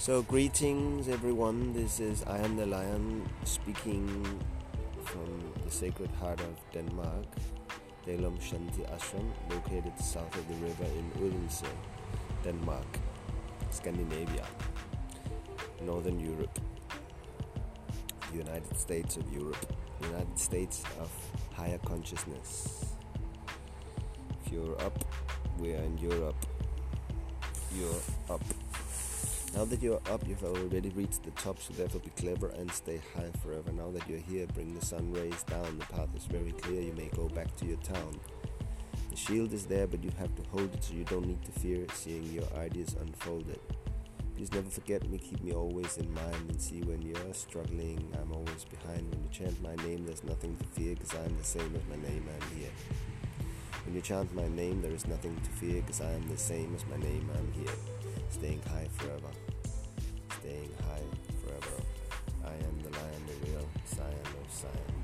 So, greetings everyone. This is I am the Lion speaking from the Sacred Heart of Denmark, Dalum Shanti Ashram, located south of the river in Odense, Denmark, Scandinavia, Northern Europe, United States of Europe, United States of higher consciousness. If you're up, we are in Europe. You're up. Now that you're up, you've already reached the top, so therefore be clever and stay high forever. Now that you're here, bring the sun rays down. The path is very clear, you may go back to your town. The shield is there, but you have to hold it so you don't need to fear it, seeing your ideas unfolded. Please never forget me, keep me always in mind, and see when you're struggling, I'm always behind. When you chant my name, there's nothing to fear, because I'm the same as my name, I'm here. When you chant my name, there is nothing to fear, because I am the same as my name, I'm here. Staying high forever. Staying high forever. I am the lion, the real Scion of Zion.